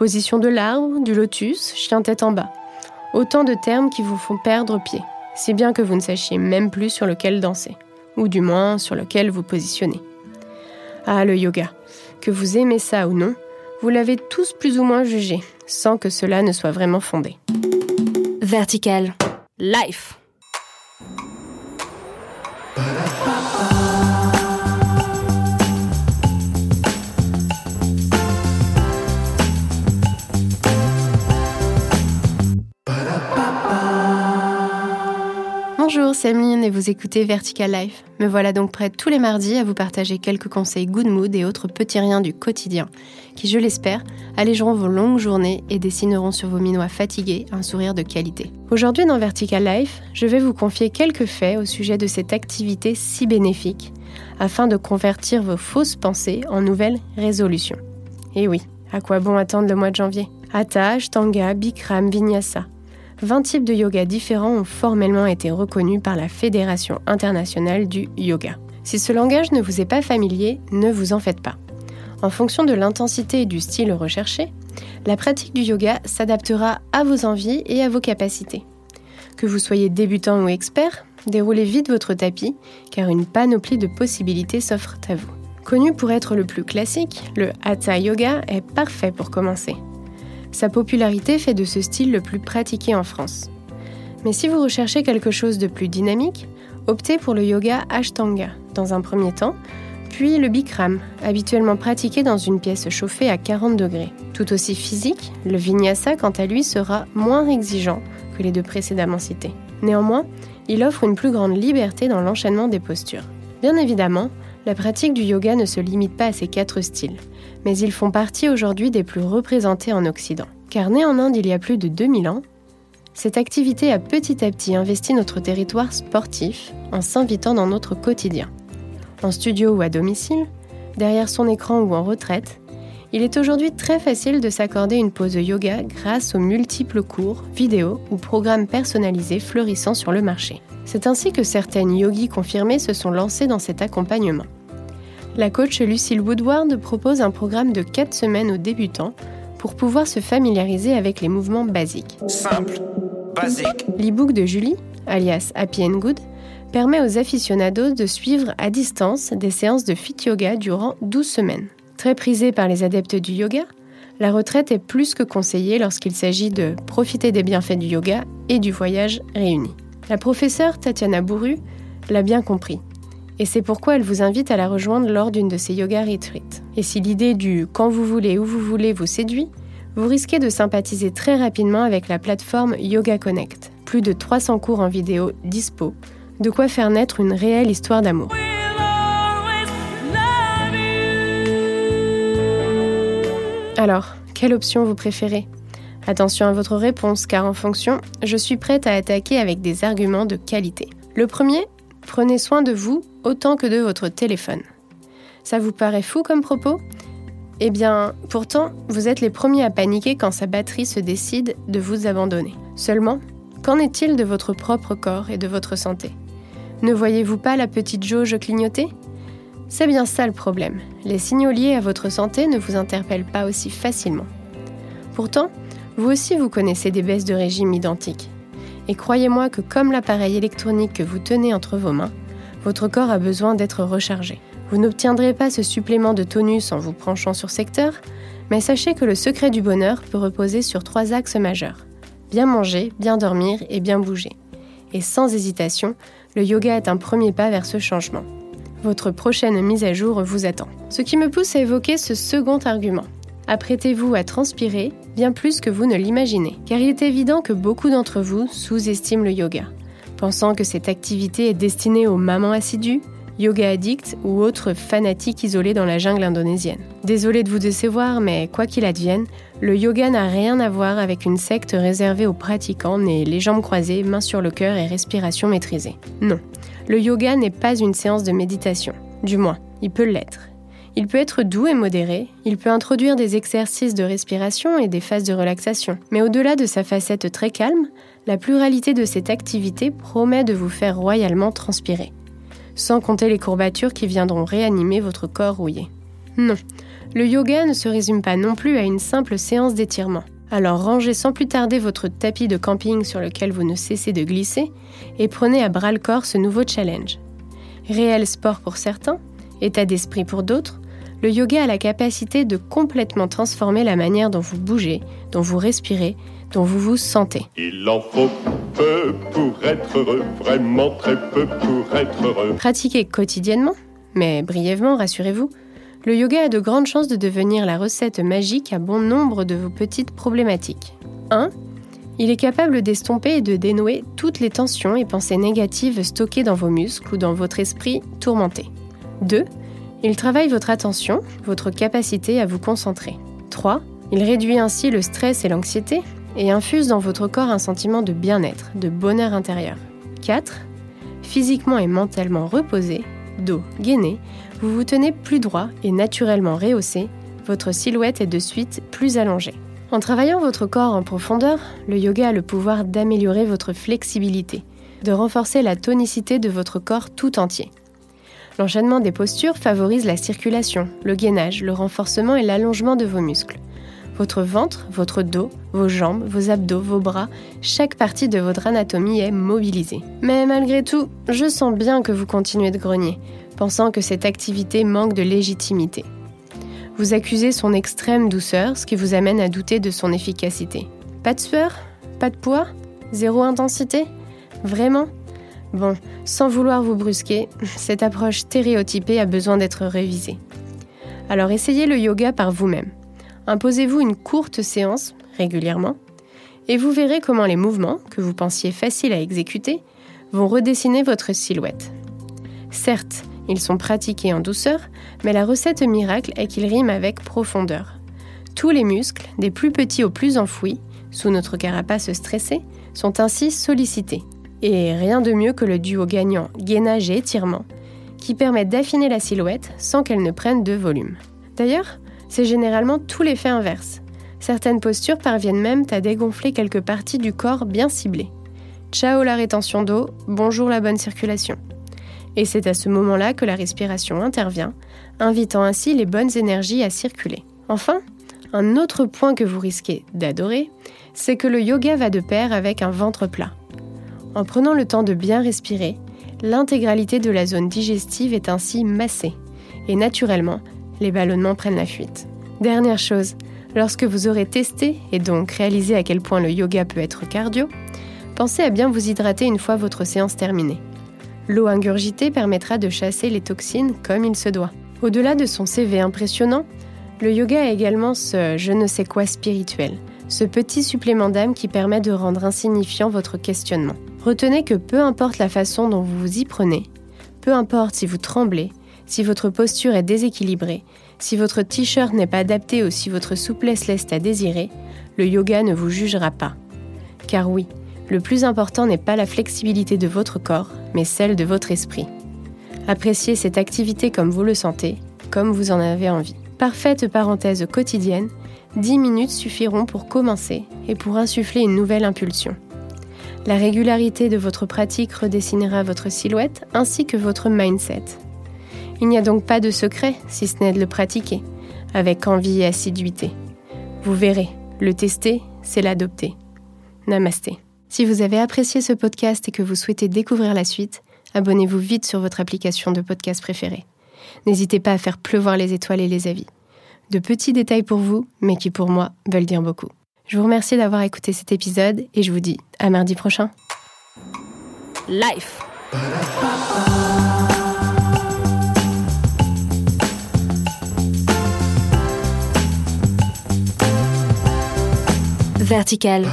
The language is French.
Position de l'arbre, du lotus, chien tête en bas. Autant de termes qui vous font perdre pied, si bien que vous ne sachiez même plus sur lequel danser, ou du moins sur lequel vous positionner. Ah, le yoga. Que vous aimez ça ou non, vous l'avez tous plus ou moins jugé, sans que cela ne soit vraiment fondé. Vertical. Life. Bonjour, c'est Emeline et vous écoutez Vertical Life. Me voilà donc prête tous les mardis à vous partager quelques conseils good mood et autres petits riens du quotidien qui, je l'espère, allégeront vos longues journées et dessineront sur vos minois fatigués un sourire de qualité. Aujourd'hui dans Vertical Life, je vais vous confier quelques faits au sujet de cette activité si bénéfique afin de convertir vos fausses pensées en nouvelles résolutions. Et oui, à quoi bon attendre le mois de janvier? Hatha, Ashtanga, Bikram, Vinyasa 20 types de yoga différents ont formellement été reconnus par la Fédération internationale du yoga. Si ce langage ne vous est pas familier, ne vous en faites pas. En fonction de l'intensité et du style recherché, la pratique du yoga s'adaptera à vos envies et à vos capacités. Que vous soyez débutant ou expert, déroulez vite votre tapis, car une panoplie de possibilités s'offre à vous. Connu pour être le plus classique, le Hatha Yoga est parfait pour commencer. Sa popularité fait de ce style le plus pratiqué en France. Mais si vous recherchez quelque chose de plus dynamique, optez pour le yoga Ashtanga dans un premier temps, puis le Bikram, habituellement pratiqué dans une pièce chauffée à 40 degrés. Tout aussi physique, le Vinyasa quant à lui sera moins exigeant que les deux précédemment cités. Néanmoins, il offre une plus grande liberté dans l'enchaînement des postures. Bien évidemment, la pratique du yoga ne se limite pas à ces quatre styles mais ils font partie aujourd'hui des plus représentés en Occident. Car né en Inde il y a plus de 2000 ans, cette activité a petit à petit investi notre territoire sportif en s'invitant dans notre quotidien. En studio ou à domicile, derrière son écran ou en retraite, il est aujourd'hui très facile de s'accorder une pause yoga grâce aux multiples cours, vidéos ou programmes personnalisés fleurissant sur le marché. C'est ainsi que certaines yogis confirmées se sont lancées dans cet accompagnement la coach Lucille Woodward propose un programme de 4 semaines aux débutants pour pouvoir se familiariser avec les mouvements basiques. Simple, basique. L'e-book de Julie, alias Happy and Good, permet aux aficionados de suivre à distance des séances de fit yoga durant 12 semaines. Très prisée par les adeptes du yoga, la retraite est plus que conseillée lorsqu'il s'agit de profiter des bienfaits du yoga et du voyage réunis. La professeure Tatiana Bourru l'a bien compris et c'est pourquoi elle vous invite à la rejoindre lors d'une de ses yoga retreats. Et si l'idée du quand vous voulez, où vous voulez vous séduit, vous risquez de sympathiser très rapidement avec la plateforme Yoga Connect. Plus de 300 cours en vidéo dispo, de quoi faire naître une réelle histoire d'amour. Alors, quelle option vous préférez? Attention à votre réponse, car en fonction, je suis prête à attaquer avec des arguments de qualité. Le premier, Prenez soin de vous autant que de votre téléphone. Ça vous paraît fou comme propos? Eh bien, pourtant, vous êtes les premiers à paniquer quand sa batterie se décide de vous abandonner. Seulement, qu'en est-il de votre propre corps et de votre santé? Ne voyez-vous pas la petite jauge clignoter C'est bien ça le problème. Les signaux liés à votre santé ne vous interpellent pas aussi facilement. Pourtant, vous aussi vous connaissez des baisses de régime identiques. Et croyez-moi que comme l'appareil électronique que vous tenez entre vos mains, votre corps a besoin d'être rechargé. Vous n'obtiendrez pas ce supplément de tonus en vous penchant sur secteur, mais sachez que le secret du bonheur peut reposer sur trois axes majeurs. Bien manger, bien dormir et bien bouger. Et sans hésitation, le yoga est un premier pas vers ce changement. Votre prochaine mise à jour vous attend. Ce qui me pousse à évoquer ce second argument. Apprêtez-vous à transpirer bien plus que vous ne l'imaginez, car il est évident que beaucoup d'entre vous sous-estiment le yoga, pensant que cette activité est destinée aux mamans assidues, yoga addicts ou autres fanatiques isolés dans la jungle indonésienne. Désolé de vous décevoir, mais quoi qu'il advienne, le yoga n'a rien à voir avec une secte réservée aux pratiquants nés les jambes croisées, mains sur le cœur et respiration maîtrisée. Non, le yoga n'est pas une séance de méditation. Du moins, il peut l'être. Il peut être doux et modéré, il peut introduire des exercices de respiration et des phases de relaxation. Mais au-delà de sa facette très calme, la pluralité de cette activité promet de vous faire royalement transpirer. Sans compter les courbatures qui viendront réanimer votre corps rouillé. Non, Le yoga ne se résume pas non plus à une simple séance d'étirement. Alors rangez sans plus tarder votre tapis de camping sur lequel vous ne cessez de glisser et prenez à bras le corps ce nouveau challenge. Réel sport pour certains, état d'esprit pour d'autres, le yoga a la capacité de complètement transformer la manière dont vous bougez, dont vous respirez, dont vous vous sentez. Il en faut peu pour être heureux, vraiment très peu pour être heureux. Pratiquez quotidiennement, mais brièvement, rassurez-vous, le yoga a de grandes chances de devenir la recette magique à bon nombre de vos petites problématiques. 1. Il est capable d'estomper et de dénouer toutes les tensions et pensées négatives stockées dans vos muscles ou dans votre esprit tourmenté. 2. Il travaille votre attention, votre capacité à vous concentrer. 3. Il réduit ainsi le stress et l'anxiété et infuse dans votre corps un sentiment de bien-être, de bonheur intérieur. 4. Physiquement et mentalement reposé, dos gainé, vous vous tenez plus droit et naturellement rehaussé, votre silhouette est de suite plus allongée. En travaillant votre corps en profondeur, le yoga a le pouvoir d'améliorer votre flexibilité, de renforcer la tonicité de votre corps tout entier. L'enchaînement des postures favorise la circulation, le gainage, le renforcement et l'allongement de vos muscles. Votre ventre, votre dos, vos jambes, vos abdos, vos bras, chaque partie de votre anatomie est mobilisée. Mais malgré tout, je sens bien que vous continuez de grogner pensant que cette activité manque de légitimité. Vous accusez son extrême douceur, ce qui vous amène à douter de son efficacité. Pas de sueur? Pas de poids? Zéro intensité? Vraiment? Bon, sans vouloir vous brusquer, cette approche stéréotypée a besoin d'être révisée. Alors essayez le yoga par vous-même. Imposez-vous une courte séance, régulièrement, et vous verrez comment les mouvements, que vous pensiez faciles à exécuter, vont redessiner votre silhouette. Certes, ils sont pratiqués en douceur, mais la recette miracle est qu'ils riment avec profondeur. Tous les muscles, des plus petits aux plus enfouis, sous notre carapace stressée, sont ainsi sollicités. Et rien de mieux que le duo gagnant gainage et étirement, qui permet d'affiner la silhouette sans qu'elle ne prenne de volume. D'ailleurs, c'est généralement tout l'effet inverse. Certaines postures parviennent même à dégonfler quelques parties du corps bien ciblées. Ciao la rétention d'eau, bonjour la bonne circulation. Et c'est à ce moment-là que la respiration intervient, invitant ainsi les bonnes énergies à circuler. Enfin, un autre point que vous risquez d'adorer, c'est que le yoga va de pair avec un ventre plat. En prenant le temps de bien respirer, l'intégralité de la zone digestive est ainsi massée, et naturellement, les ballonnements prennent la fuite. Dernière chose, lorsque vous aurez testé et donc réalisé à quel point le yoga peut être cardio, pensez à bien vous hydrater une fois votre séance terminée. L'eau ingurgitée permettra de chasser les toxines comme il se doit. Au-delà de son CV impressionnant, le yoga a également ce je ne sais quoi spirituel, ce petit supplément d'âme qui permet de rendre insignifiant votre questionnement. Retenez que peu importe la façon dont vous vous y prenez, peu importe si vous tremblez, si votre posture est déséquilibrée, si votre t-shirt n'est pas adapté ou si votre souplesse laisse à désirer, le yoga ne vous jugera pas. Car oui, le plus important n'est pas la flexibilité de votre corps, mais celle de votre esprit. Appréciez cette activité comme vous le sentez, comme vous en avez envie. Parfaite parenthèse quotidienne, 10 minutes suffiront pour commencer et pour insuffler une nouvelle impulsion. La régularité de votre pratique redessinera votre silhouette ainsi que votre mindset. Il n'y a donc pas de secret si ce n'est de le pratiquer, avec envie et assiduité. Vous verrez, le tester, c'est l'adopter. Namasté. Si vous avez apprécié ce podcast et que vous souhaitez découvrir la suite, abonnez-vous vite sur votre application de podcast préférée. N'hésitez pas à faire pleuvoir les étoiles et les avis. De petits détails pour vous, mais qui pour moi veulent dire beaucoup. Je vous remercie d'avoir écouté cet épisode et je vous dis à mardi prochain. Life. Vertical.